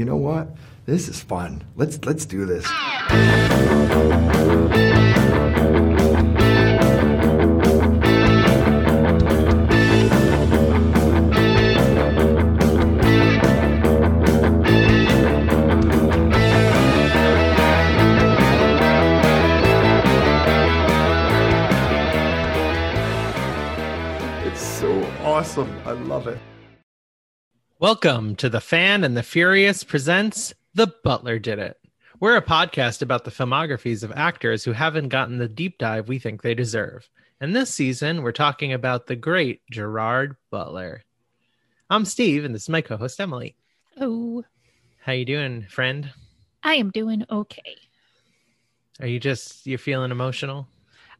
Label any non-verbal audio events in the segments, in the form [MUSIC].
you know what? This is fun. Let's let's do this. It's so awesome. I love it. Welcome to The Fan and the Furious presents The Butler Did It. We're a podcast about the filmographies of actors who haven't gotten the deep dive we think they deserve. And this season, we're talking about the great Gerard Butler. I'm Steve, and this is my co-host Emily. Oh, How you doing, friend? I am doing okay. Are you just you're feeling emotional?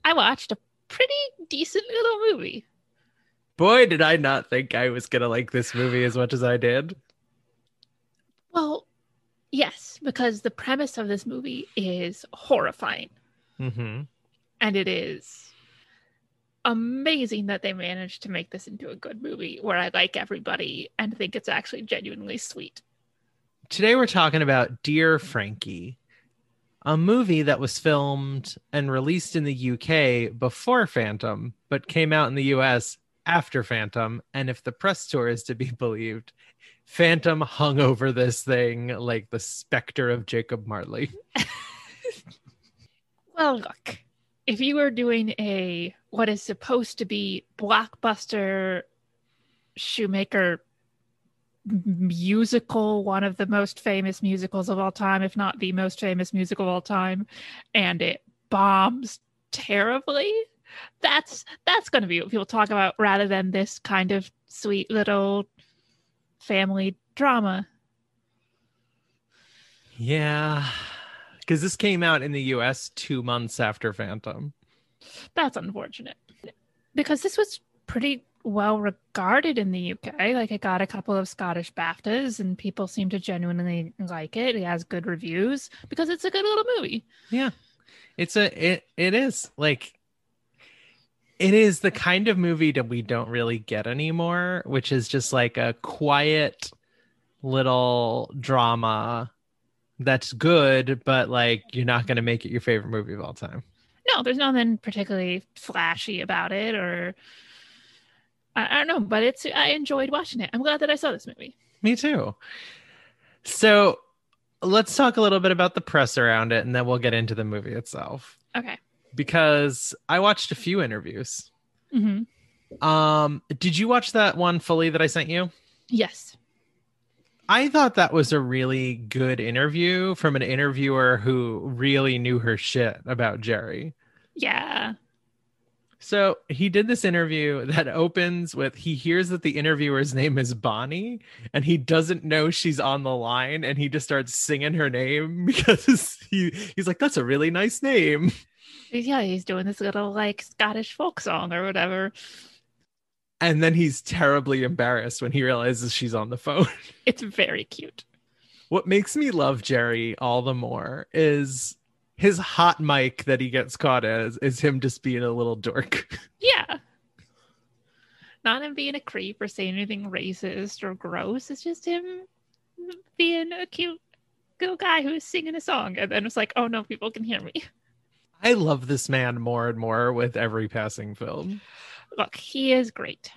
I watched a pretty decent little movie. Boy, did I not think I was gonna like this movie as much as I did. Well, yes, because the premise of this movie is horrifying Mm-hmm. and it is amazing that they managed to make this into a good movie where I like everybody and think it's actually genuinely sweet. Today we're talking about Dear Frankie, a movie that was filmed and released in the UK before Phantom, but came out in the US after Phantom. And if the press tour is to be [LAUGHS] believed, Phantom hung over this thing like the specter of Jacob Marley. [LAUGHS] Well, look, if you were doing a what is supposed to be blockbuster Schumacher musical, one of the most famous musicals of all time, if not the most famous musical of all time, and it bombs terribly, that's that's going to be what people talk about rather than this kind of sweet little family drama. Yeah. Because this came out in the US two months after Phantom. That's unfortunate because this was pretty well regarded in the UK. Like it got a couple of Scottish BAFTAs, and people seem to genuinely like it. It has good reviews because it's a good little movie. Yeah. It's a it it is like it is the kind of movie that we don't really get anymore, which is just like a quiet little drama that's good, but like you're not gonna make it your favorite movie of all time. No, there's nothing particularly flashy about it, or I, I don't know, but it's I enjoyed watching it. I'm glad that I saw this movie. Me too. So let's talk a little bit about the press around it and then we'll get into the movie itself. Okay. Because I watched a few interviews. hmm Um, did you watch that one fully that I sent you? Yes. I thought that was a really good interview from an interviewer who really knew her shit about Jerry. Yeah. So he did this interview that [LAUGHS] opens with he hears that the interviewer's name is Bonnie and he doesn't know she's on the line and he just starts singing her name [LAUGHS] because he, he's like, that's a really nice name. Yeah, he's doing this little like Scottish folk song or whatever. And then he's terribly embarrassed when he realizes she's on the phone. [LAUGHS] It's very cute. what makes me love Jerry all the more is his hot mic that he gets caught as is him just being a little dork. [LAUGHS] Yeah. Not him being a creep or saying anything racist or gross. It's just him being a cute little guy who's singing a song. And then it's like, oh no, people can hear me. [LAUGHS] I love this man more and more with every passing film. Look, he is great.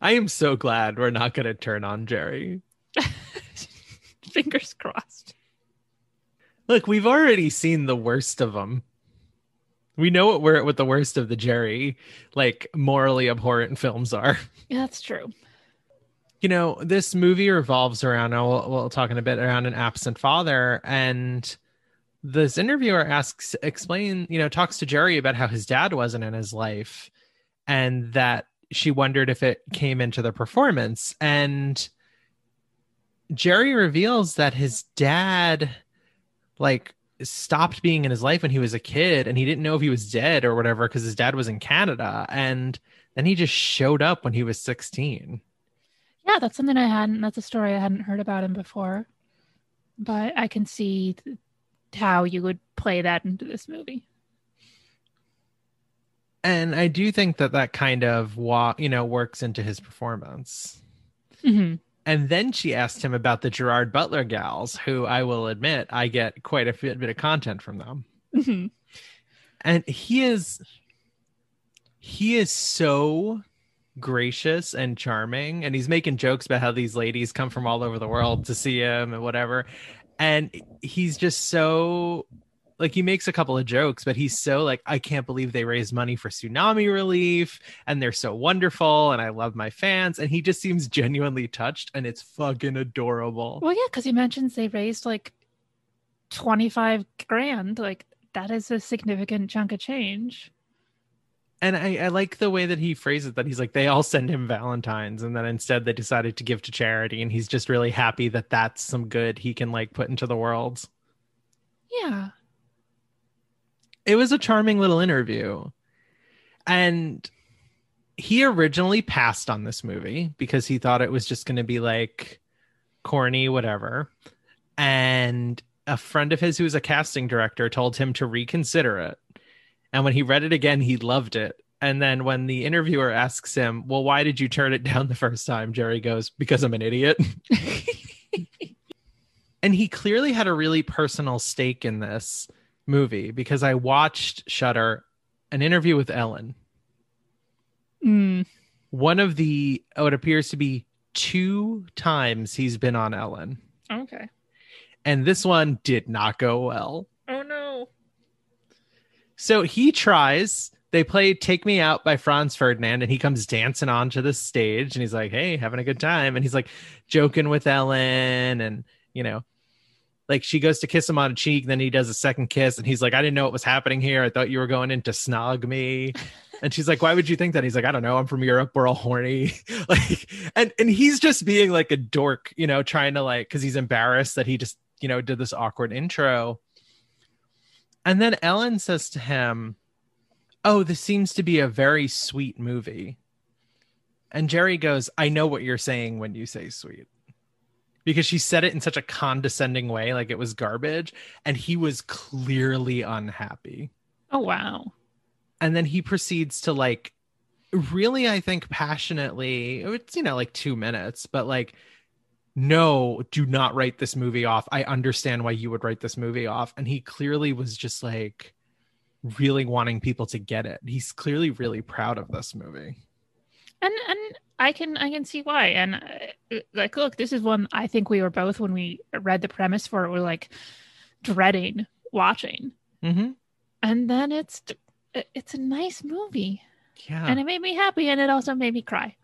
I am so glad we're not going to turn on Jerry. [LAUGHS] Fingers crossed. Look, we've already seen the worst of them. We know what we're with the worst of the Jerry like morally abhorrent films are. Yeah, that's true. you know this movie revolves around we'll, we'll talk in a bit around an absent father and this interviewer asks explain you know talks to jerry about how his dad wasn't in his life and that she wondered if it came into the performance and jerry reveals that his dad like stopped being in his life when he was a kid and he didn't know if he was dead or whatever because his dad was in canada and then he just showed up when he was 16 Yeah, that's something I hadn't, that's a story I hadn't heard about him before. But I can see how you would play that into this movie. and I do think that that kind of wa- you know works into his performance. hmm And then she asked him about the Gerard Butler gals, who I will admit I get quite a bit, bit of content from them. Mhm. And he is he is so gracious and charming and he's making jokes about how these ladies come from all over the world to see him and whatever. And he's just so like he makes a couple of jokes, but he's so like, I can't believe they raised money for tsunami relief and they're so wonderful and I love my fans. And he just seems genuinely touched and it's fucking adorable. Well, yeah, because he mentions they raised like 25 grand. Like, that is a significant chunk of change. And I, I like the way that he phrases that. He's like, they all send him Valentines, and then instead they decided to give to charity, and he's just really happy that that's some good he can like put into the world. Yeah. it was a charming little interview and he originally passed on this movie because he thought it was just going to be like corny whatever and a friend of his who was a casting director told him to reconsider it and when he read it again he loved it and then when the interviewer asks him well why did you turn it down the first time jerry goes because i'm an idiot [LAUGHS] and he clearly had a really personal stake in this movie because I watched Shutter an interview with Ellen. Mm. One of the what appears to be two times he's been on Ellen. Okay. And this one did not go well. So he tries. They play Take Me Out by Franz Ferdinand, and he comes dancing onto the stage and he's like, Hey, having a good time. And he's like joking with Ellen, and you know, like she goes to kiss him on a cheek, then he does a second kiss, and he's like, I didn't know what was happening here. I thought you were going in to snog me. [LAUGHS] And she's like, Why would you think that? He's like, I don't know. I'm from Europe. We're all horny. [LAUGHS] like, and and he's just being like a dork, you know, trying to like because he's embarrassed that he just, you know, did this awkward intro. And then Ellen says to him, Oh, this seems to be a very sweet movie. And Jerry goes, I know what you're saying when you say sweet. Because she said it in such a condescending way, like it was garbage. And he was clearly unhappy. Oh, wow. And then he proceeds to like really, I think, passionately, it's, you know, like two minutes, but like, no, do not write this movie off. I understand why you would write this movie off. And he clearly was just like really wanting people to get it. He's clearly really proud of this movie. and and i can i can see why and uh, like look this is one i think we were both when we read the premise for it we're like dreading watching Mm-hmm. and then it's it's a nice movie Yeah. and it made me happy and it also made me cry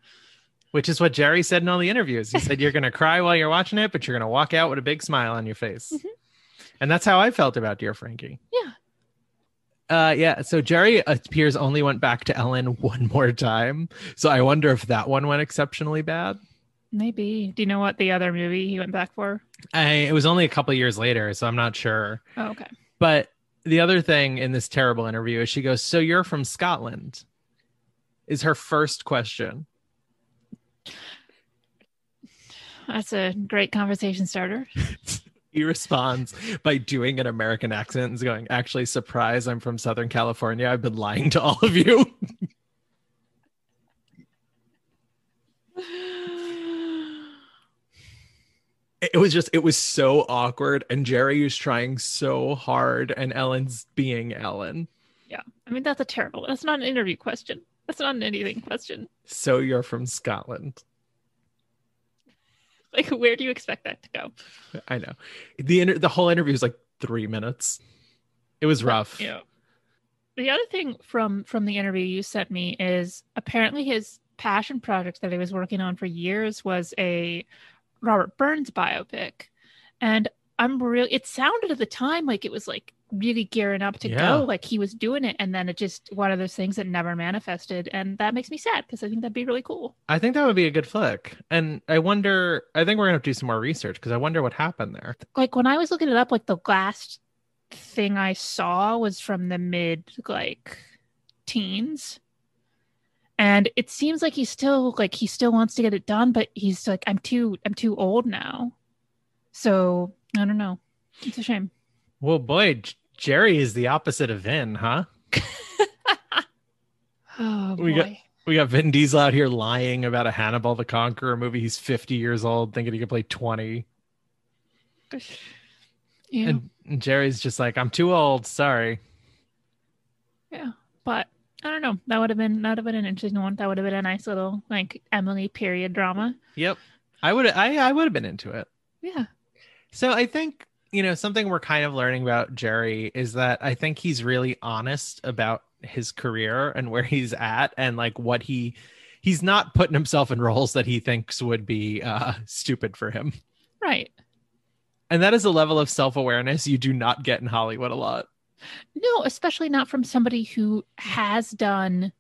Which is what Jerry said in all the interviews. He said, You're going to cry while you're watching it, but you're going to walk out with a big smile on your face. Mhm. And that's how I felt about Dear Frankie. Yeah. Uh, yeah. So Jerry appears only went back to Ellen [LAUGHS] one more time. So I wonder if that one went exceptionally bad. maybe do you know what the other movie he went back for I, it was only a couple years later, so I'm not sure. oh okay But the other thing in this terrible interview is she goes, So you're from Scotland? Is her first question. That's a great conversation starter [LAUGHS] He responds by doing an American accent and going, Actually, surprise, I'm from Southern California. I've been lying to all of you. it was just, it was so awkward. And Jerry was trying so hard, and Ellen's being Ellen. yeah i mean that's a terrible that's not an interview question that's not an anything question So you're from Scotland. [LAUGHS] like where do you expect that to go I know. The inter- the whole interview was like three minutes. It was rough. Yeah. The other thing from from the interview you sent me is apparently his passion project that he was working on for years was a Robert Burns biopic. And I'm real it sounded at the time like it was like really gearing up to Yeah. go like he was doing it and then it just one of those things that never manifested and that makes me sad because I think that'd be really cool. I think that would be a good flick. And I wonder, I think we're to have to do some more research because I wonder what happened there. Like when I was looking it up like the last thing I saw was from the mid like teens. And it seems like he's still like he still wants to get it done, but he's like, I'm too I'm too old now. So I don't know. It's a shame. Well, boy, J- Jerry is the opposite of Vin, huh? [LAUGHS] Oh boy. We got- We got Vin Diesel out here lying about a Hannibal the Conqueror movie. He's 50 years old, thinking he could play 20. [SIGHS] Yeah. And, and Jerry's just like, I'm too old. Sorry. Yeah, but I don't know. That would have been that would have been an interesting one. That would have been a nice little like Emily period drama. Yep. I would I I would have been into it. Yeah. So I think, you know, something we're kind of learning about Jerry is that I think he's really honest about his career and where he's at and like what he he's not putting himself in roles that he thinks would be uh stupid for him. Right. And that is a level of self-awareness you do not get in Hollywood a lot. No, especially not from somebody who has done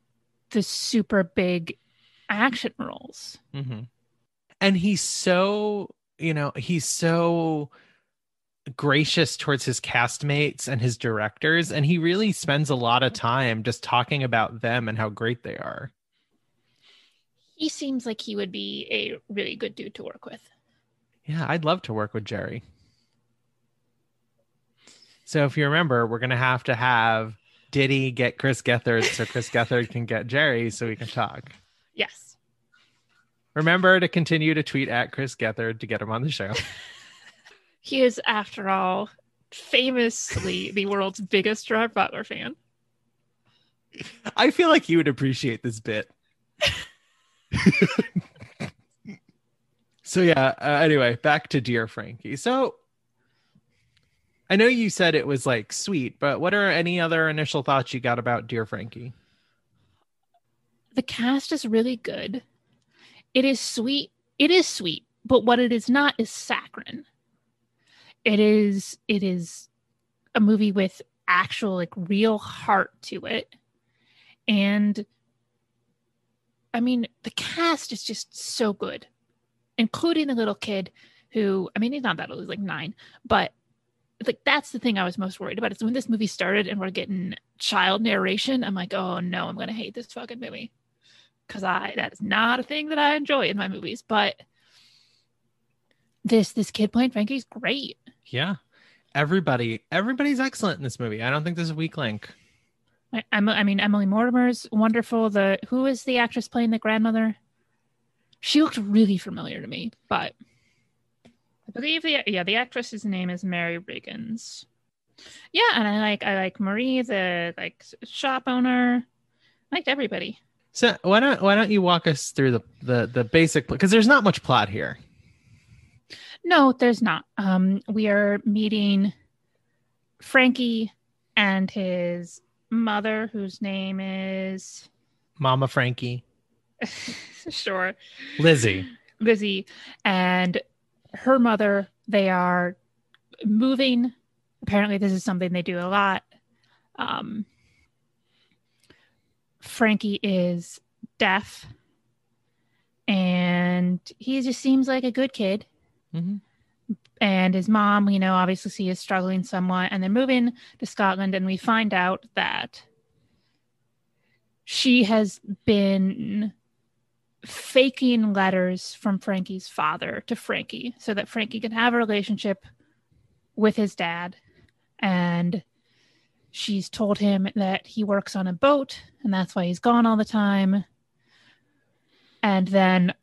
the super big action roles. Mm-hmm. And he's so, you know, he's so gracious towards his castmates and his directors. And he really spends a lot of time just talking about them and how great they are. He seems like he would be a really good dude to work with. Yeah, I'd love to work with Jerry. So if you remember, we're going to have to have Diddy get Chris Gethard so Chris Gethard can get Jerry so we can talk. Yes. Remember to continue to tweet at Chris Gethard to get him on the show. [LAUGHS] He is, after all, famously the world's biggest Gerard Butler fan. I feel like you would appreciate this bit. so yeah. Uh, anyway, back to Dear Frankie. So I know you said it was like sweet, but what are any other initial thoughts you got about Dear Frankie? The cast is really good. It is sweet. It is sweet, but what it is not is saccharine. It is it is a movie with actual like real heart to it. And I mean, the cast is just so good, including the little kid who, I mean, he's not that old, he's like nine, but like that's the thing I was most worried about. Is when this movie started and we're getting child narration, I'm like, oh no, I'm gonna hate this fucking movie. Cause I that is not a thing that I enjoy in my movies. But this this kid playing Frankie's great. Yeah. Everybody, everybody's excellent in this movie. I don't think there's a weak link. I, I'm- I mean, Emily Mortimer's wonderful. The who is the actress playing the grandmother? She looked really familiar to me, but I believe the yeah the actress's name is Mary Riggans. Yeah, and I like I like Marie, the like shop owner. I liked everybody. So why don't why don't you walk us through the the the basic because there's not much plot here. No, there's not. Um, we are meeting Frankie and his mother, whose name is Mama Frankie, [LAUGHS] sure Lizzie. Lizzie, and her mother. They are moving. Apparently, this is something they do a lot. Um, Frankie is deaf, and he just seems like a good kid. Mhm. and his mom, you know, obviously she is struggling somewhat, and they're moving to Scotland, and we find out that she has been faking letters from Frankie's father to Frankie so that Frankie can have a relationship with his dad. And she's told him that he works on a boat and that's why he's gone all the time. And then,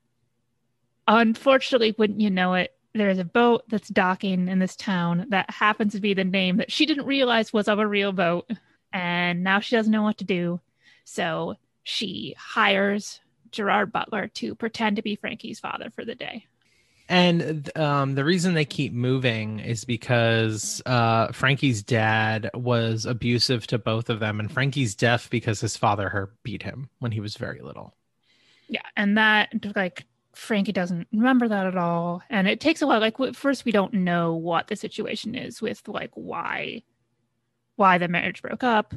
unfortunately, wouldn't you know it, there's a boat that's docking in this town that happens to be the name that she didn't realize was of a real boat. And now she doesn't know what to do. So she hires Gerard Butler to pretend to be Frankie's father for the day. And um, the reason they keep moving is because uh, Frankie's dad was abusive to both of them, and Frankie's deaf because his father her beat him when he was very little. Yeah. And that, like, Frankie doesn't remember that at all. And it takes a while. Like, first, we don't know what the situation is with, like, why. Why the marriage broke up.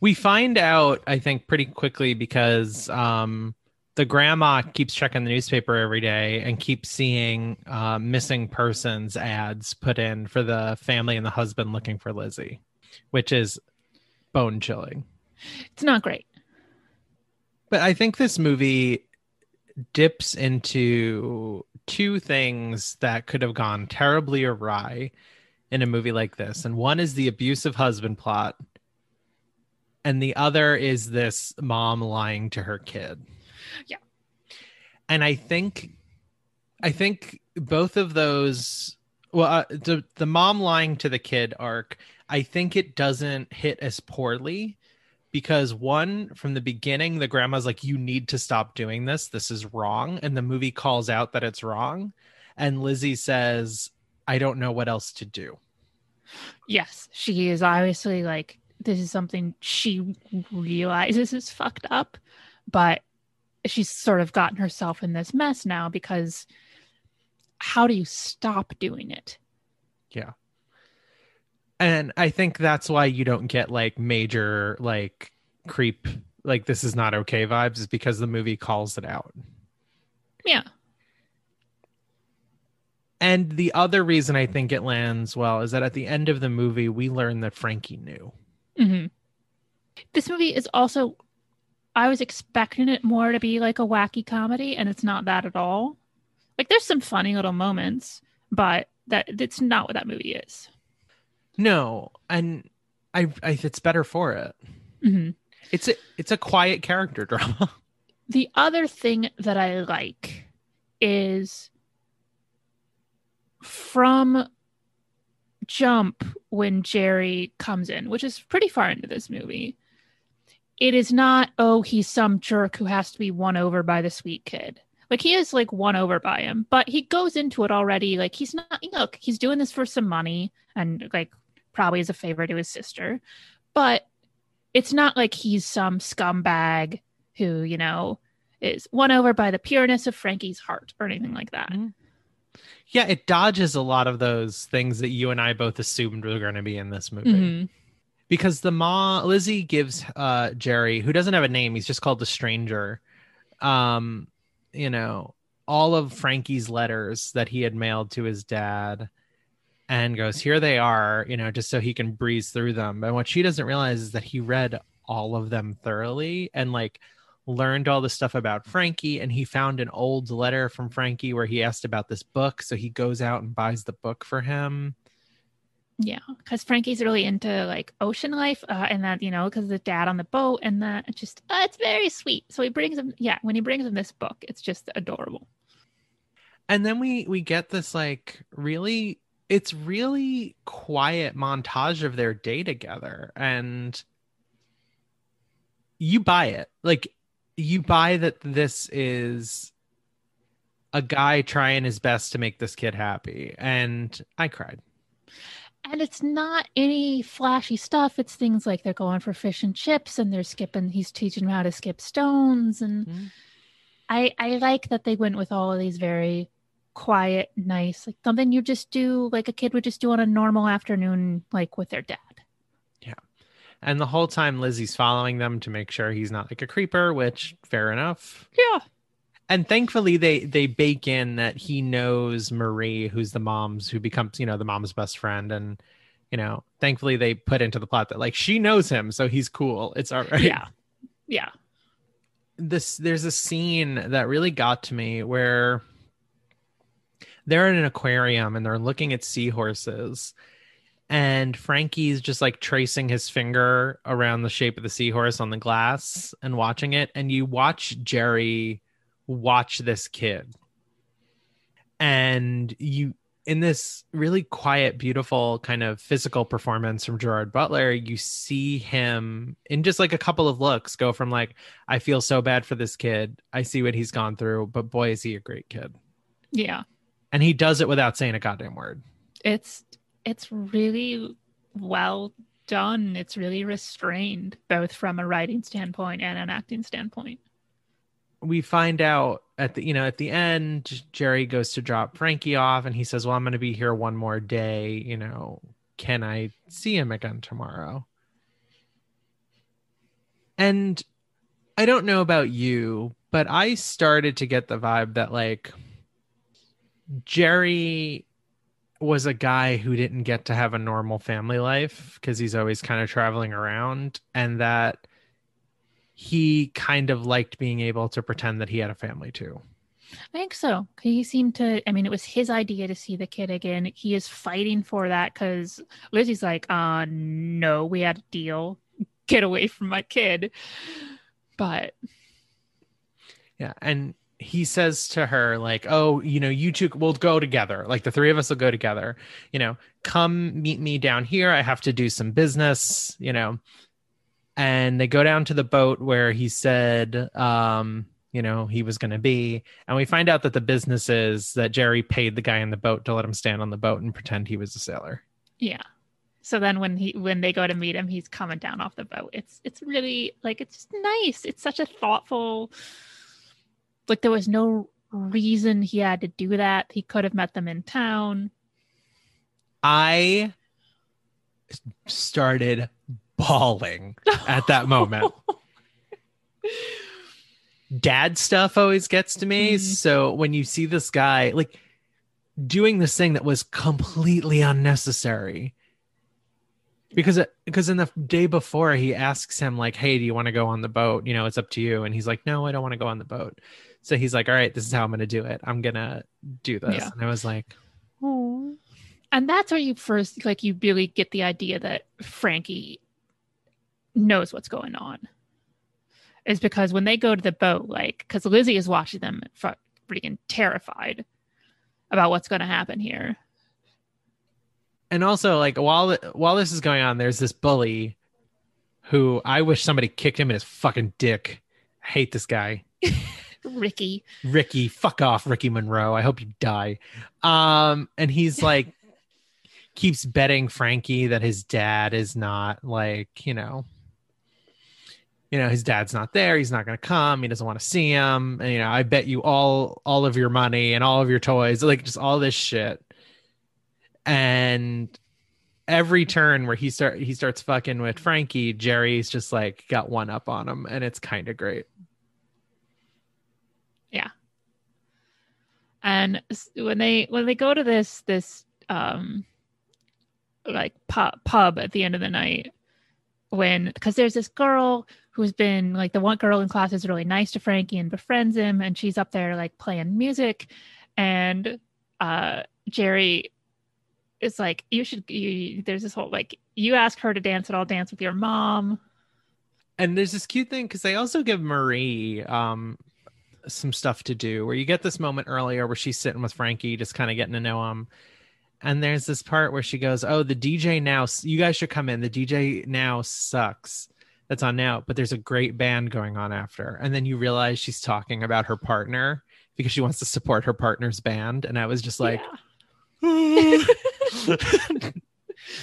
We find out, I think, pretty quickly because um, the grandma keeps checking the newspaper every day and keeps seeing uh, missing persons ads put in for the family and the husband looking for Lizzie, which is bone chilling. It's not great. But I think this movie dips into two things that could have gone terribly awry in a movie like this. And one is the abusive husband plot. and the other is this mom lying to her kid. Yeah. And I think I think both of those well uh, the the mom lying to the kid arc I think it doesn't hit as poorly because one from the beginning the grandma's like you need to stop doing this this is wrong and the movie calls out that it's wrong and Lizzie says I don't know what else to do. Yes, she is obviously like this is something she realizes is fucked up, but she's sort of gotten herself in this mess now because how do you stop doing it? Yeah. And I think that's why you don't get like major like creep like this is not okay vibes is because the movie calls it out. Yeah. And the other reason I think it lands well is that at the end of the movie we learn that Frankie knew. hmm This movie is also, I was expecting it more to be like a wacky comedy, and it's not that at all. Like, there's some funny little moments, but that it's not what that movie is. No, and I, I it's better for it. hmm It's a it's a quiet character [LAUGHS] drama. The other thing that I like is from Jump when Jerry comes in, which is pretty far into this movie. It is not, oh, he's some jerk who has to be won over by the sweet kid. Like he is like won over by him, but he goes into it already. Like he's not, look, he's doing this for some money and like probably as a favor to his sister, but it's not like he's some scumbag who, you know, is won over by the pureness of Frankie's heart or anything like that. Mhm. yeah, it dodges a lot of those things that you and I both assumed were going to be in this movie. Mhm. because the ma Lizzie gives uh Jerry, who doesn't have a name, he's just called the stranger, um, you know, all of Frankie's letters that he had mailed to his dad and goes, Here they are, you know, just so he can breeze through them. And what she doesn't realize is that he read all of them thoroughly and like learned all the stuff about Frankie and he found an old letter from Frankie where he asked about this book so he goes out and buys the book for him Yeah, because Frankie's really into like ocean life, uh, and that you know, because the dad on the boat, and that just uh, it's very sweet. So he brings him, yeah, when he brings him this book, it's just adorable. and then we we get this like really it's really quiet montage of their day together and you buy it like you buy that this is a guy trying his best to make this kid happy and i cried And it's not any flashy stuff. It's things like they're going for fish and chips, and they're skipping. He's teaching them how to skip stones, and Mhm. I I like that they went with all of these very quiet, nice, like something you just do, like a kid would just do on a normal afternoon, like with their dad. Yeah. And the whole time lizzie's following them to make sure he's not like a creeper which fair enough Yeah, and thankfully they they bake in that he knows marie who's the mom's who becomes you know the mom's best friend and you know thankfully they put into the plot that like she knows him so he's cool it's all right yeah, yeah. this there's a scene that really got to me where they're in an aquarium and they're looking at seahorses. And frankie's just like tracing his finger around the shape of the seahorse on the glass and watching it. And you watch jerry watch this kid. And you in this really quiet beautiful kind of physical performance from gerard butler you see him in just like a couple of looks go from like i feel so bad for this kid. I see what he's gone through but boy is he a great kid. Yeah. And he does it without saying a goddamn word It's it's really well done. It's really restrained, both from a writing standpoint and an acting standpoint. we find out at the you know at the end jerry goes to drop frankie off and he says well i'm going to be here one more day you know can i see him again tomorrow and i don't know about you but i started to get the vibe that like jerry was a guy who didn't get to have a normal family life because he's always kind of traveling around and that he kind of liked being able to pretend that he had a family too. I think so. He seemed to, I mean, it was his idea to see the kid again. He is fighting for that because Lizzie's like, uh, no, we had a deal. get away from my kid. But Yeah, and he says to her like, "Oh, you know, you two will go together. Like the three of us will go together. You know, come meet me down here. I have to do some business. You know." And they go down to the boat where he said, um, you know, he was going to be, and we find out that the business is that Jerry paid the guy in the boat to let him stand on the boat and pretend he was a sailor. yeah. So then when he when they go to meet him, he's coming down off the boat. It's it's really like it's just nice. It's such a thoughtful like there was no reason he had to do that. He could have met them in town. I started bawling at that moment. [LAUGHS] Dad stuff always gets to me. Mhm. So when you see this guy like doing this thing that was completely unnecessary, because because in the day before he asks him like, "Hey, do you want to go on the boat? You know, it's up to you." And he's like, "No, I don't want to go on the boat." So he's like, "All right, this is how I'm going to do it. I'm gonna do this." Yeah. And I was like, oh. And that's where you first like you really get the idea that Frankie knows what's going on. Is because when they go to the boat, like because Lizzie is watching them freaking terrified about what's going to happen here. and also like while while this is going on there's this bully who i wish somebody kicked him in his fucking dick I hate this guy [LAUGHS] Ricky. ricky fuck off ricky monroe. I hope you die. Um and he's like [LAUGHS] keeps betting frankie that his dad is not like you know you know his dad's not there. He's not to come. He doesn't want to see him. And you know i bet you all all of your money and all of your toys like just all this shit. And every turn where he start he starts fucking with frankie jerry's just like got one up on him and it's kind of great and when they when they go to this this um like pub, pub at the end of the night when because there's this girl who's been like the one girl in class is really nice to frankie and befriends him and she's up there like playing music. And uh jerry is like you should you, there's this whole like you ask her to dance and i'll dance with your mom. And there's this cute thing because they also give marie um some stuff to do where you get this moment earlier where she's sitting with frankie just kind of getting to know him. And there's this part where she goes oh the dj now you guys should come in. The dj now sucks. That's on now but there's a great band going on after. And then you realize she's talking about her partner because she wants to support her partner's band. And i was just like Yeah. [LAUGHS]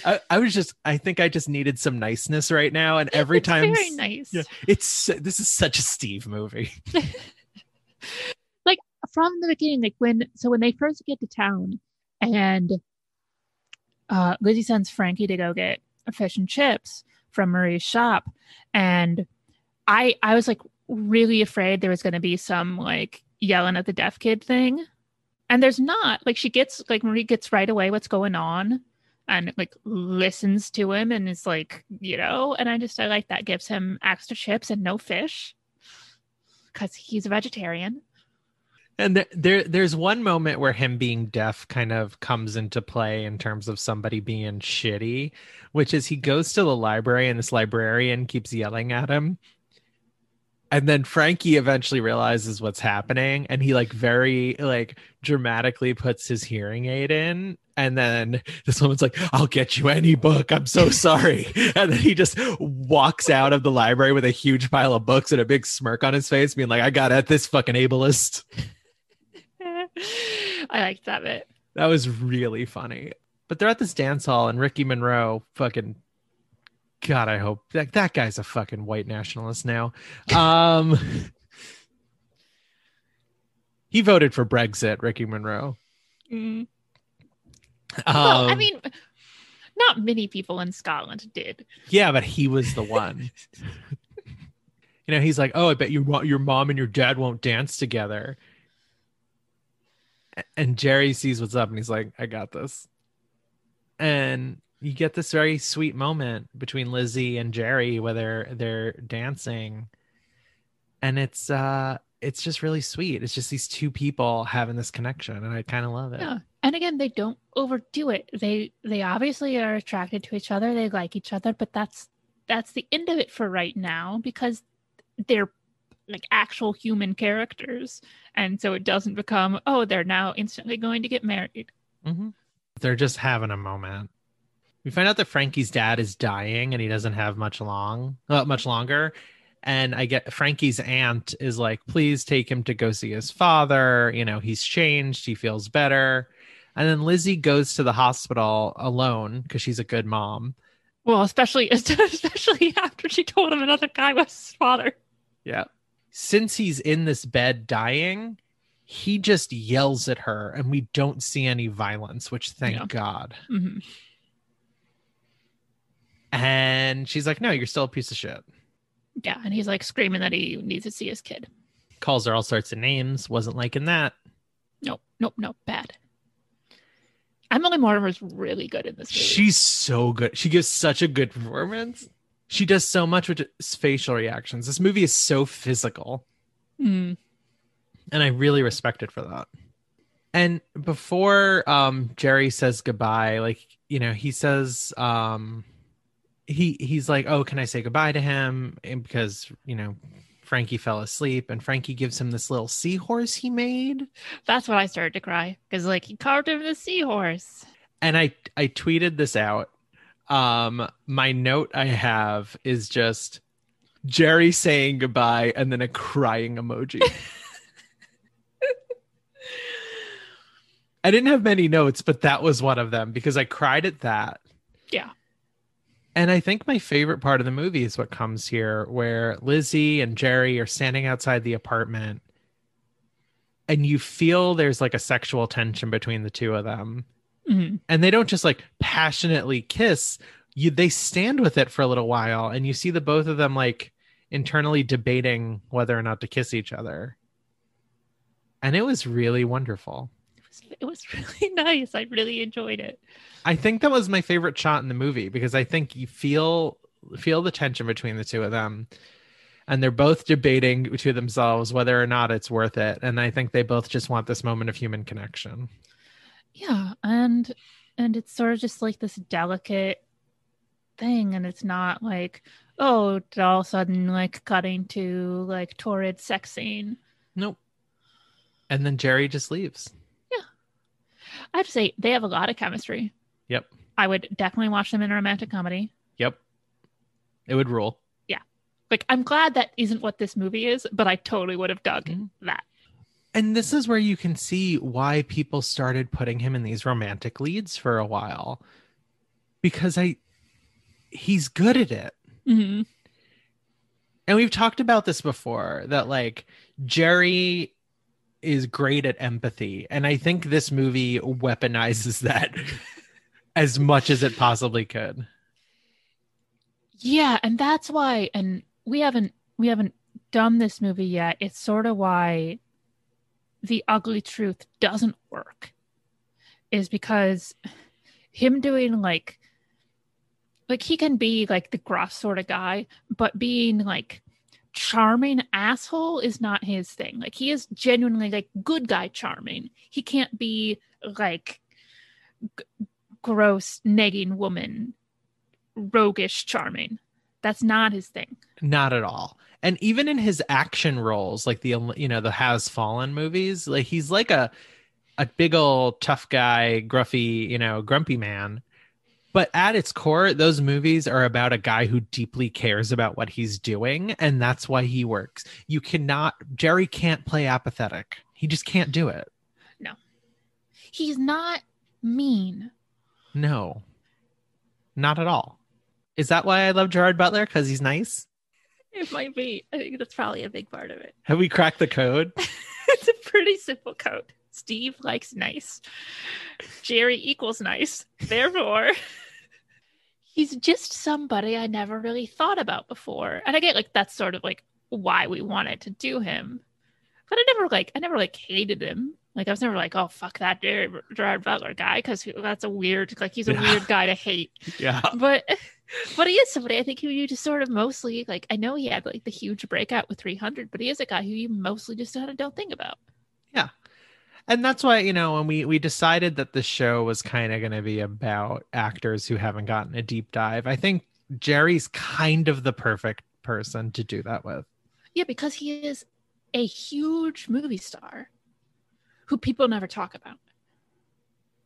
I, I was just i think i just needed some niceness right now. And [LAUGHS] every It's time very nice. yeah. it's this is such a steve movie [LAUGHS] from the beginning, like when so when they first get to town and uh Lizzie sends Frankie to go get fish and chips from Marie's shop. And I I was like really afraid there was gonna be some like yelling at the deaf kid thing. And there's not. Like she gets like Marie gets right away what's going on and like listens to him and is like, you know, and I just I like that gives him extra chips and no fish. Because he's a vegetarian. And there, there, there's one moment where him being deaf kind of comes into play in terms of somebody being shitty, which is he goes to the library and this librarian keeps yelling at him. And then Frankie eventually realizes what's happening and he like very like dramatically puts his hearing aid in. And then [LAUGHS] this woman's like, I'll get you any book. I'm so sorry. [LAUGHS] and then he just walks out of the library with a huge pile of books and a big smirk on his face, being like, I got at this fucking ableist. [LAUGHS] I liked that bit. That was really funny. But they're at this dance hall, and Ricky Monroe, fucking, God, I hope that that guy's a fucking white nationalist now. Um, [LAUGHS] he voted for Brexit, Ricky Monroe. Mm. Um, well, I mean, not many people in Scotland did. yeah, but he was the one. [LAUGHS] you know, he's like, "Oh, I bet your mo- your mom and your dad won't dance together." And Jerry sees what's up, and he's like, "I got this." And you get this very sweet moment between Lizzie and Jerry where they're they're dancing, and it's uh it's just really sweet. It's just these two people having this connection, and I kind of love it. Yeah. And again, they don't overdo it. They they obviously are attracted to each other. They like each other, but that's that's the end of it for right now because they're like actual human characters and so it doesn't become oh they're now instantly going to get married Mm-hmm. They're just having a moment. We find out that Frankie's dad is dying and he doesn't have much long, uh, much longer. And I get Frankie's aunt is like, please take him to go see his father. You know, he's changed. He feels better. And then Lizzie goes to the hospital alone because she's a good mom. well especially [LAUGHS] especially after she told him another guy was his father Yeah. Since he's in this bed dying, he just yells at her and we don't see any violence, which thank Yeah. God. hmm And she's like, no, you're still a piece of shit. yeah and he's like screaming that he needs to see his kid calls her all sorts of names. Wasn't liking that. nope nope nope bad emily mortimer's really good in this movie She's so good. She gives such a good performance. She does so much with facial reactions. This movie is so physical, Mm. and I really respect it for that. And before um Jerry says goodbye, like, you know, he says um he he's like, "Oh, can I say goodbye to him?" And because, you know, Frankie fell asleep and Frankie gives him this little seahorse he made. that's when i started to cry because like he carved him the seahorse and I I tweeted this out. Um, my note I have is just Jerry saying goodbye and then a crying emoji. [LAUGHS] I didn't have many notes, but that was one of them because I cried at that. Yeah. And I think my favorite part of the movie is what comes here, where Lizzie and Jerry are standing outside the apartment, and you feel there's like a sexual tension between the two of them. Mhm. and they don't just like passionately kiss. You they stand with it for a little while and you see the both of them like internally debating whether or not to kiss each other. And it was really wonderful was, it was [LAUGHS] really nice. I really enjoyed it. i think that was my favorite shot in the movie because i think you feel feel the tension between the two of them. And they're both debating to themselves whether or not it's worth it. And i think they both just want this moment of human connection. Yeah, and and it's sort of just like this delicate thing, and it's not like oh, all of a sudden like cutting to like torrid sex scene. nope. And then jerry just leaves I have to say they have a lot of chemistry. Yep. I would definitely watch them in a romantic comedy. yep it would rule Yeah. Like I'm glad that isn't what this movie is, but I totally would have dug Mhm. that. And this is where you can see why people started putting him in these romantic leads for a while. Because I he's good at it. hmm And we've talked about this before that like Jerry is great at empathy and I think this movie weaponizes [LAUGHS] that as much as it possibly could. Yeah, and that's why and we haven't we haven't done this movie yet. It's sort of why the ugly truth doesn't work. Is because him doing like like he can be like the gruff sort of guy, but being like charming asshole is not his thing. Like he is genuinely like good guy charming. He can't be like g- gross negging woman roguish charming. That's not his thing. Not at all. And even in his action roles, like the you know the Has Fallen movies, like he's like a a big old tough guy, gruffy, you know, grumpy man. But at its core, those movies are about a guy who deeply cares about what he's doing, and that's why he works. You cannot Jerry can't play apathetic. He just can't do it. No. He's not mean. No. Not at all. Is that why I love Gerard Butler? Because he's nice? It might be. I think that's probably a big part of it. Have we cracked the code? [LAUGHS] it's a pretty simple code. Steve likes nice. Jerry equals nice. Therefore, [LAUGHS] he's just somebody I never really thought about before. And I get like that's sort of like why we wanted to do him. But I never like I never like hated him. Like I was never like, oh fuck that Gerard, Gerard Butler guy because that's a weird like he's a Yeah. weird guy to hate. [LAUGHS] yeah. but but he is somebody I think who you just sort of mostly like. I know he had like the huge breakout with 300, but he is a guy who you mostly just kind of don't think about. And that's why you know when we we decided that the show was kind of going to be about actors who haven't gotten a deep dive i think Jerry's kind of the perfect person to do that with. Yeah, because he is a huge movie star who people never talk about.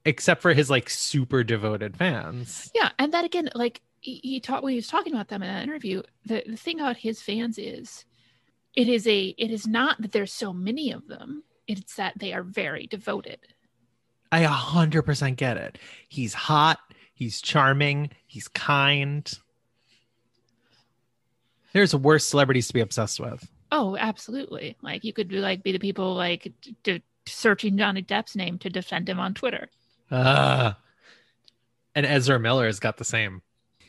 Except for his like super devoted fans. Yeah, and that again, like he, he taught when he was talking about them in that interview. The the thing about his fans is, it is a it is not that there's so many of them. It's that they are very devoted. I 100% get it. He's hot, he's charming, he's kind. There's worse celebrities to be obsessed with. Oh, absolutely. Like you could like be the people like d- searching Johnny Depp's name to defend him on Twitter. Uh, and Ezra Miller has got the same.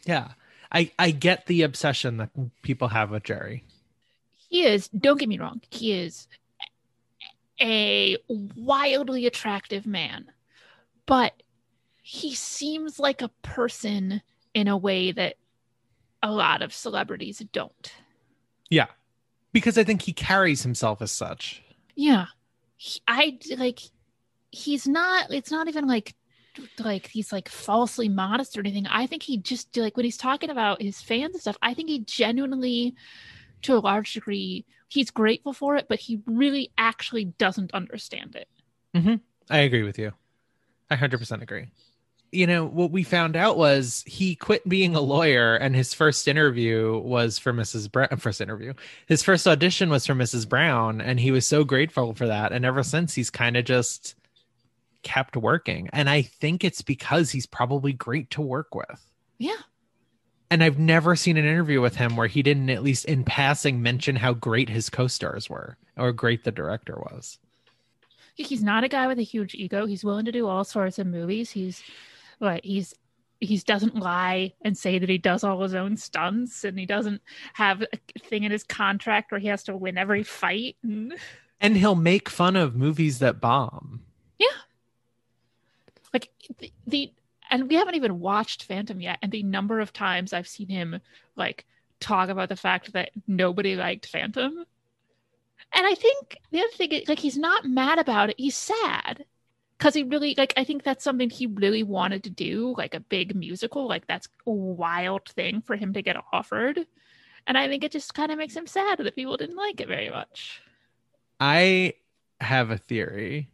Yeah. I, I get the obsession that people have with Jerry. He is, don't get me wrong, he is a wildly attractive man, but he seems like a person in a way that a lot of celebrities don't. Yeah. Because I think he carries himself as such. Yeah. He, I like he's not it's not even like like he's like falsely modest or anything. I think he just like when he's talking about his fans and stuff, I think he genuinely to a large degree he's grateful for it, but he really actually doesn't understand it. Mm-hmm. I agree with you. I 100% agree. You know, what we found out was he quit being a lawyer and his first interview was for Mrs. Brown. First interview. His first audition was for Mrs. Brown and he was so grateful for that. And ever since, he's kind of just kept working. And I think it's because he's probably great to work with. Yeah. And I've never seen an interview with him where he didn't, at least in passing, mention how great his co stars were or great the director was. He's not a guy with a huge ego. He's willing to do all sorts of movies. He's like he's he doesn't lie and say that he does all his own stunts and he doesn't have a thing in his contract where he has to win every fight and And he'll make fun of movies that bomb. Yeah like the, the and we haven't even watched phantom yet. And the number of times i've seen him like talk about the fact that nobody liked phantom. And i think the other thing is, like he's not mad about it. He's sad. Because he really like i think that's something he really wanted to do like a big musical. Like that's a wild thing for him to get offered. And i think it just kind of makes him sad that people didn't like it very much. I have a theory,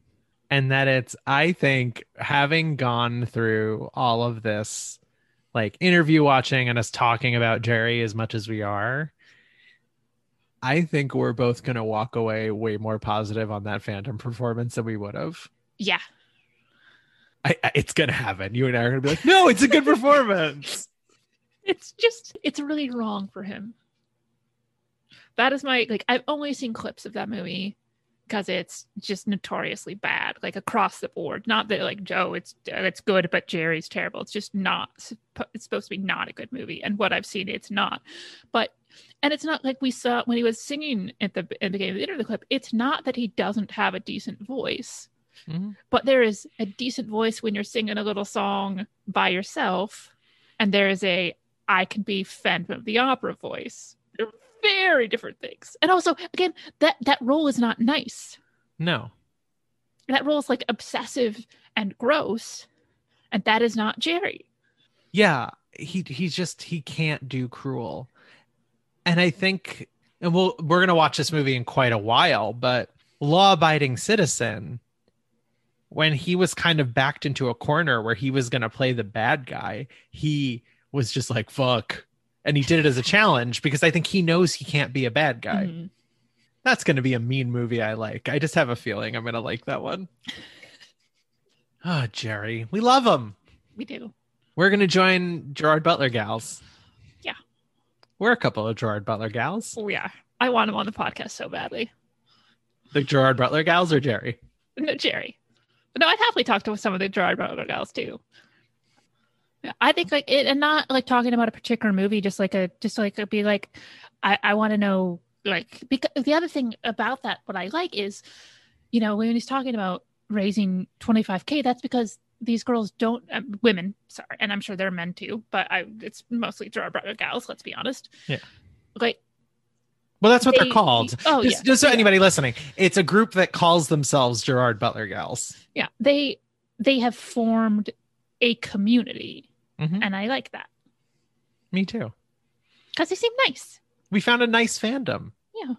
and that it's I think having gone through all of this, like interview watching and us talking about Jerry as much as we are, I think we're both going to walk away way more positive on that Phantom performance than we would have. yeah I, I, it's going to happen. You and I are going to be like, no, it's a good performance. [LAUGHS] it's just it's really wrong for him that is my like i've only seen clips of that movie because it's just notoriously bad like across the board. Not that like joe it's it's good but jerry's terrible. It's just not it's supposed to be not a good movie and what i've seen it's not. But and it's not like we saw when he was singing at the, at the beginning of the interview clip it's not that he doesn't have a decent voice. Mhm. but there is a decent voice when you're singing a little song by yourself and there is a i can be phantom of the opera voice very different things. And also again that that role is not nice. No. that role is like obsessive and gross and that is not jerry. Yeah he he's just he can't do cruel. And i think and we'll we're gonna watch this movie in quite a while but law-abiding citizen when he was kind of backed into a corner where he was gonna play the bad guy he was just like fuck and he did it as a challenge because i think he knows he can't be a bad guy Mhm. that's gonna be a mean movie i like i just have a feeling i'm gonna like that one oh [LAUGHS] jerry we love him we do we're gonna join Gerard Butler gals. Yeah. We're a couple of Gerard Butler gals. oh yeah i want him on the podcast so badly The Gerard Butler gals or Jerry? no jerry but no i'd happily talk to some of the gerard Butler gals too I think like it, and not like talking about a particular movie, just like a, just like it'd be like, I, I want to know like because the other thing about that, what I like is, you know, when he's talking about raising 25k, that's because these girls don't, uh, women, sorry, and I'm sure they're men too, but I, it's mostly Gerard Butler gals. Let's be honest. Yeah. Like, Well, that's what They- they're called. oh just, yeah, just so yeah. anybody listening, it's a group that calls themselves Gerard Butler gals. yeah, they they have formed a community, Mhm. and I like that. Me too. because they seem nice. We found a nice fandom. Yeah.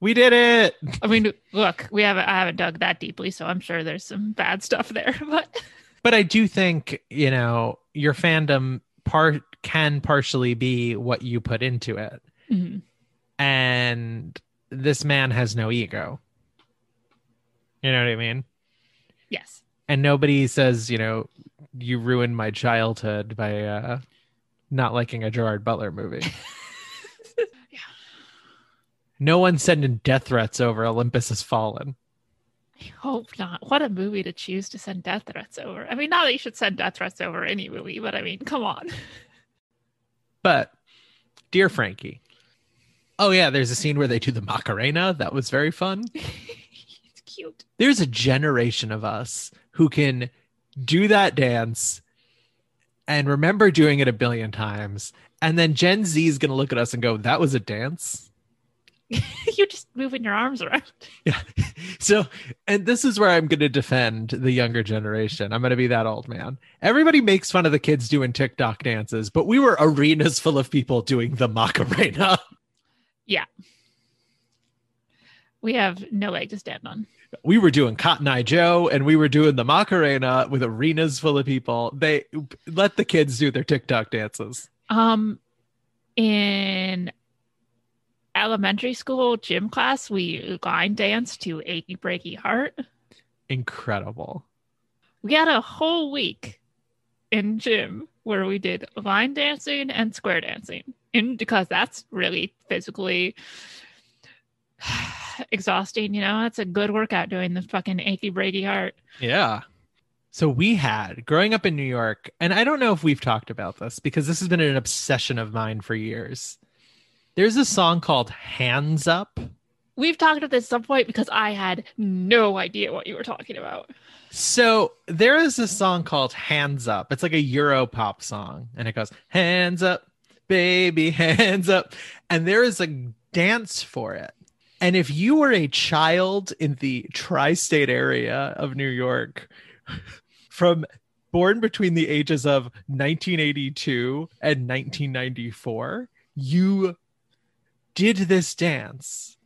We did it. I mean, look, we haven't I haven't dug that deeply, so I'm sure there's some bad stuff there. [LAUGHS] But But I do think, you know, your fandom part can partially be what you put into it. Mhm. And this man has no ego. You know what I mean? yes, And nobody says, you know, you ruined my childhood by uh not liking a Gerard Butler movie. [LAUGHS] Yeah. No one's sending death threats over Olympus has fallen. I hope not. What a movie to choose to send death threats over. I mean, not that you should send death threats over any movie, but I mean, come on. [LAUGHS] But dear Frankie. Oh yeah, there's a scene where they do the Macarena. That was very fun. [LAUGHS] it's cute. There's a generation of us who can do that dance and remember doing it a billion times. And then Gen Z is going to look at us and go, that was a dance. [LAUGHS] You're just moving your arms around. Yeah. [LAUGHS] So, and this is where I'm going to defend the younger generation. I'm going to be that old man. Everybody makes fun of the kids doing TikTok dances, but we were arenas full of people doing the Macarena. Yeah. We have no leg to stand on. We were doing Cotton Eye Joe and we were doing the Macarena with arenas full of people. They let the kids do their TikTok dances. Um, in elementary school gym class, we line danced to "Achy Breaky Heart." Incredible. We had a whole week in gym where we did line dancing and square dancing, and because that's really physically [SIGHS] exhausting. You know, that's a good workout doing the fucking achy breaky heart. Yeah. So we had growing up in New York, and I don't know if we've talked about this because this has been an obsession of mine for years. There's a song called Hands Up. We've talked about this at some point because I had no idea what you were talking about. So there is a song called Hands Up. It's like a Euro pop song, and it goes, Hands up, baby, hands up. And there is a dance for it. And if you were a child in the tri state area of New York, [LAUGHS] from born between the ages of 1982 and 1994, you did this dance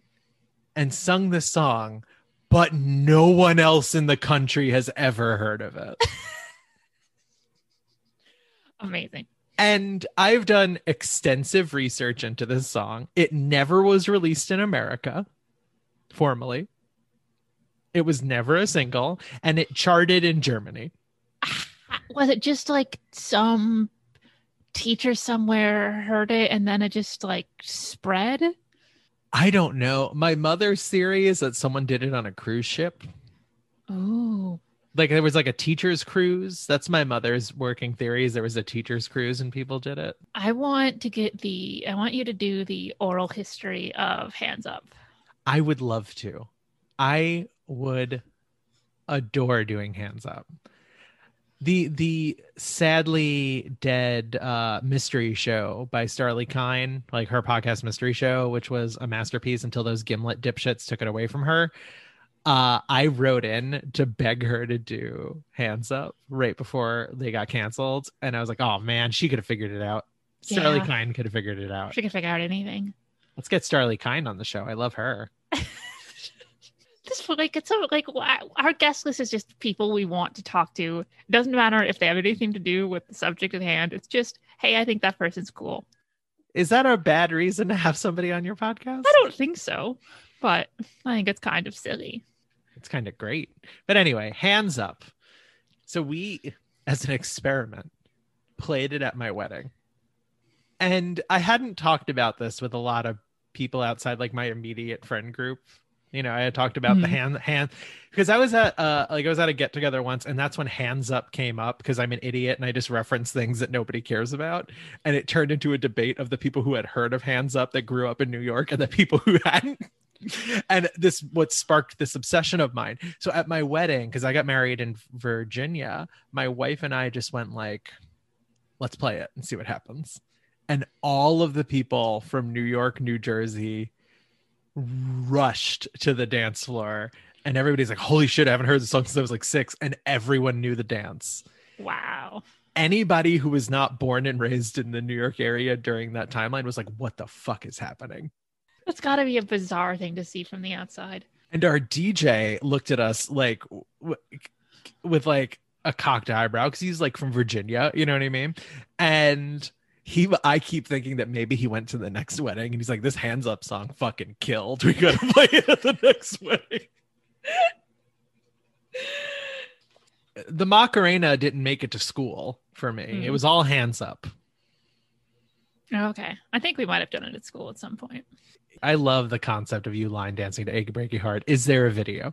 and sung this song, but no one else in the country has ever heard of it. [LAUGHS] Amazing. And I've done extensive research into this song. It never was released in America formally. It was never a single, and it charted in Germany. [LAUGHS] Was it just like some teacher somewhere heard it and then it just like spread? I don't know. My mother's theory is that someone did it on a cruise ship. Oh, Like there was like a teacher's cruise. That's my mother's working theories. There was a teacher's cruise and people did it. I want to get the, I want you to do the oral history of Hands Up. I would love to. I would adore doing hands up. The the sadly dead uh mystery show by Starlee Kine, like her podcast mystery show, which was a masterpiece until those gimlet dipshits took it away from her. Uh I wrote in to beg her to do hands up right before they got canceled. And I was like, oh man, she could have figured it out. Starlee Yeah. Kine could have figured it out. She can figure out anything. Let's get Starlee Kine on the show. I love her. [LAUGHS] This like it's so like our guest list is just people we want to talk to. It doesn't matter if they have anything to do with the subject at hand. It's just, hey, I think that person's cool. Is that a bad reason to have somebody on your podcast? I don't think so, but I think it's kind of silly. It's kind of great. But anyway, hands up. So we, as an experiment, played it at my wedding. And I hadn't talked about this with a lot of people outside like my immediate friend group. You know, I had talked about the Mhm. hand hand because I was at uh like I was at a get together once and that's when hands up came up because I'm an idiot and I just reference things that nobody cares about. And it turned into a debate of the people who had heard of hands up that grew up in New York and the people who hadn't. [LAUGHS] And this what sparked this obsession of mine. So at my wedding, because I got married in Virginia, my wife and I just went like, let's play it and see what happens. And all of the people from New York, New Jersey rushed to the dance floor. And everybody's like, holy shit, I haven't heard the song since I was like six. And everyone knew the dance. Wow. anybody who was not born and raised in the New York area during that timeline was like, what the fuck is happening? That's got to be a bizarre thing to see from the outside. And our DJ looked at us like w- with like a cocked eyebrow because he's like from Virginia, you know what I mean? And he, I keep thinking that maybe he went to the next wedding and he's like, this hands up song fucking killed. We gotta [LAUGHS] play it at the next wedding. the Macarena didn't make it to school for me. It Mhm. was all hands up. Okay. I think we might have done it at school at some point. I love the concept of you line dancing to Achy Breaky Heart. Is there a video?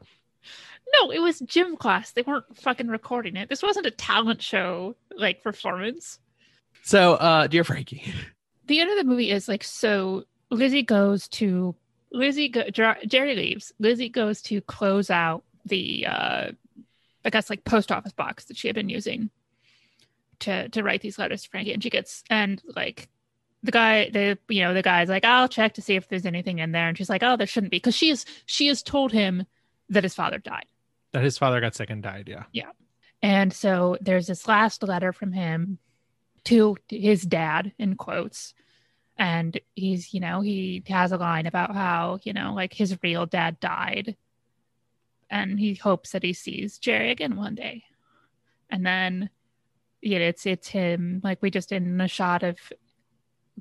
No, it was gym class. They weren't fucking recording it. This wasn't a talent show like performance. So, uh, dear Frankie, The end of the movie is like so. Lizzie goes to Lizzie. Go, Jerry leaves. Lizzie goes to close out the uh, I guess like post office box that she had been using to to write these letters to Frankie, and she gets and like the guy the you know the guy's like I'll check to see if there's anything in there, and she's like oh there shouldn't be because she is she has told him that his father died. that his father got sick and died. Yeah. Yeah. And so there's this last letter from him to his dad, in quotes. And he's, you know, he has a line about how, you know, like his real dad died. And he hopes that he sees Jerry again one day. And then, yeah, it's it's him. Like we just in a shot of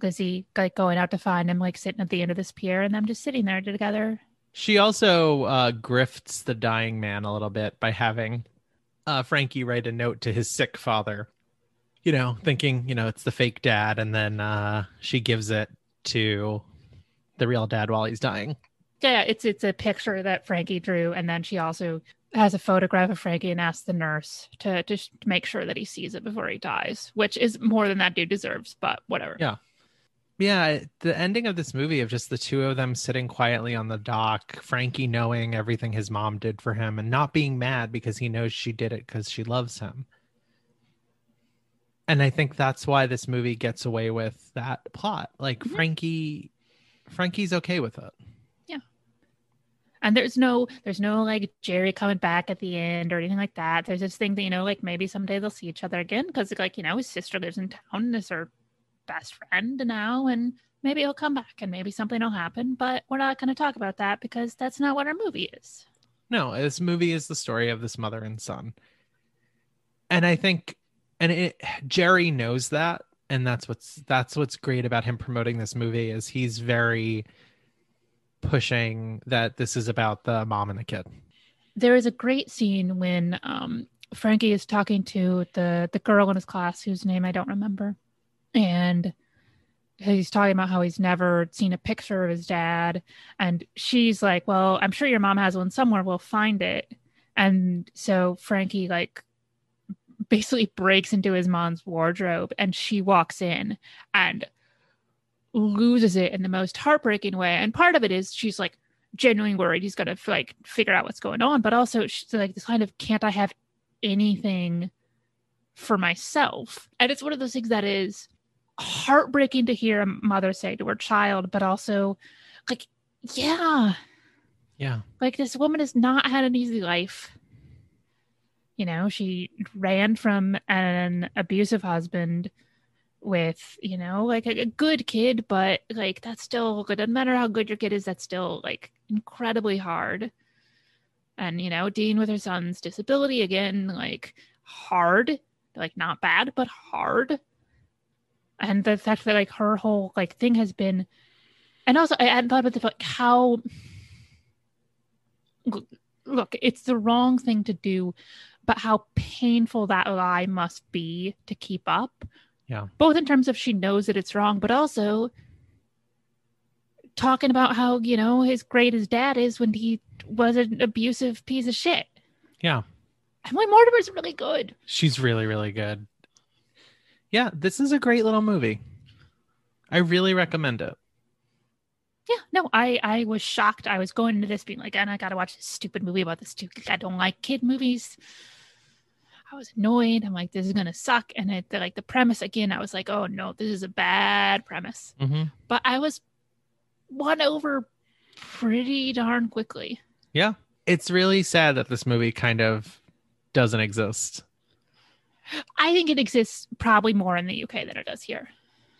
Lizzie like going out to find him, like sitting at the end of this pier, and them just sitting there together. She also uh, grifts the dying man a little bit by having uh, Frankie write a note to his sick father, you know, thinking, you know, it's the fake dad. And then uh, she gives it to the real dad while he's dying. yeah, it's it's a picture that Frankie drew, and then she also has a photograph of Frankie and asks the nurse to to make sure that he sees it before he dies, which is more than that dude deserves, but whatever. Yeah. Yeah, the ending of this movie of just the two of them sitting quietly on the dock, Frankie knowing everything his mom did for him and not being mad because he knows she did it because she loves him. And I think that's why this movie gets away with that plot. Like Mhm. Frankie Frankie's okay with it. Yeah. And there's no there's no like Jerry coming back at the end or anything like that. There's this thing that you know like maybe someday they'll see each other again because like you know his sister lives in town and is her best friend now and maybe he'll come back and maybe something will happen. But we're not going to talk about that because that's not what our movie is. No, this movie is the story of this mother and son. And I think and it Jerry knows that and that's what's that's what's great about him promoting this movie is he's very pushing that this is about the mom and the kid. there is a great scene when um, Frankie is talking to the the girl in his class whose name I don't remember, and he's talking about how he's never seen a picture of his dad, and she's like, "Well, I'm sure your mom has one somewhere. We'll find it." And so Frankie like basically breaks into his mom's wardrobe, and she walks in and loses it in the most heartbreaking way. And part of it is she's like genuinely worried he's gonna like figure out what's going on but also she's like this kind of can't i have anything for myself and it's one of those things that is heartbreaking to hear a mother say to her child but also like yeah. Yeah. like this woman has not had an easy life. You know she ran from an abusive husband with you know like a, a good kid but like that's still it doesn't matter how good your kid is that's still like incredibly hard. And you know dealing with her son's disability again like hard like not bad but hard and the fact that like her whole like thing has been and also i hadn't thought about the like how look it's the wrong thing to do but how painful that lie must be to keep up Yeah. both in terms of she knows that it's wrong but also talking about how you know his great his dad is when he was an abusive piece of shit Yeah. emily mortimer's really good She's really, really good. Yeah, this is a great little movie. I really recommend it. yeah no i i was shocked i was going into this being like and i gotta watch this stupid movie about this stupid i don't like kid movies i was annoyed i'm like this is gonna suck and it like the premise again i was like oh no this is a bad premise hmm but i was won over pretty darn quickly Yeah. It's really sad that this movie kind of doesn't exist. I think it exists probably more in the UK than it does here.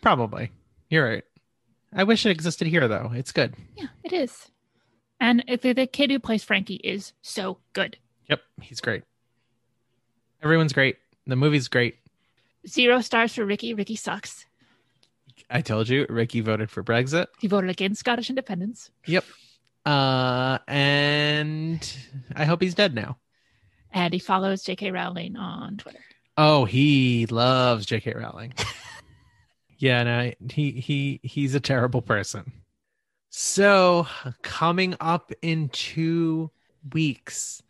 Probably. You're right. I wish it existed here though. It's good. Yeah, it is. And the, the kid who plays Frankie is so good. Yep, he's great. Everyone's great. The movie's great. Zero stars for Ricky. Ricky sucks. I told you, Ricky voted for Brexit. He voted against Scottish independence. Yep. Uh, and I hope he's dead now. And he follows J.K. Rowling on Twitter. Oh, he loves J.K. Rowling. [LAUGHS] yeah, no, he he he's a terrible person. So, coming up in two weeks,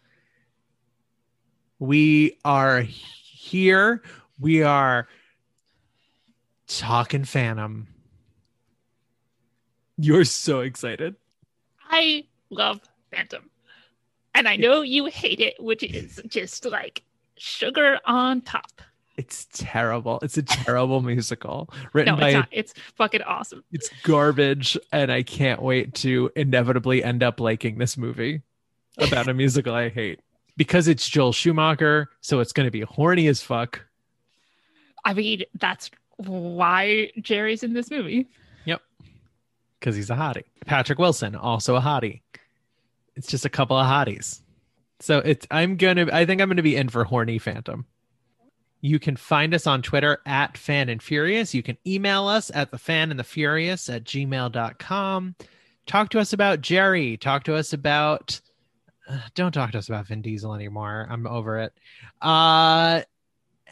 we are here. We are talking Phantom. You're so excited. I love Phantom. And I know you hate it, which is just like sugar on top. It's terrible. It's a terrible [LAUGHS] musical written No, by it's not. It's fucking awesome. it's garbage and I can't wait to inevitably end up liking this movie about a musical I hate because it's Joel Schumacher, so it's going to be horny as fuck. I mean, that's why Jerry's in this movie. Yep, because he's a hottie. Patrick Wilson, also a hottie. It's just a couple of hotties. So it's I'm gonna I think I'm gonna be in for horny phantom. You can find us on Twitter at Fan and Furious. You can email us at the fan and the furious at gmail.com. Talk to us about Jerry. Talk to us about uh, don't talk to us about Vin Diesel anymore. I'm over it. Uh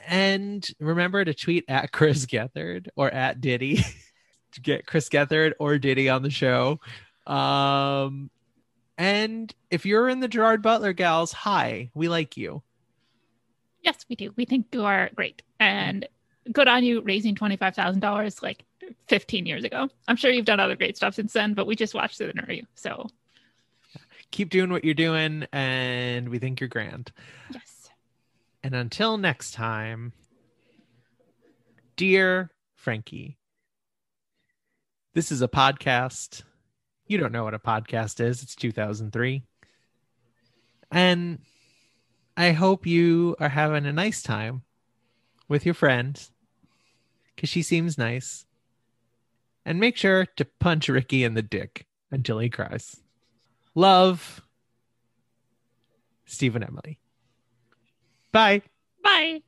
and remember to tweet at [LAUGHS] Chris Gethard or at Diddy [LAUGHS] to get Chris Gethard or Diddy on the show. Um, and if you're in the Gerard Butler gals, hi, we like you. Yes, we do. We think you are great. And good on you raising $25,000 like 15 years ago. I'm sure you've done other great stuff since then, but we just watched the interview. So, Keep doing what you're doing, and we think you're grand. yes. And until next time, dear Frankie, this is a podcast. You don't know what a podcast is. It's 2003. And I hope you are having a nice time with your friend because she seems nice. And make sure to punch Ricky in the dick until he cries. Love, Steve and Emily. Bye. Bye.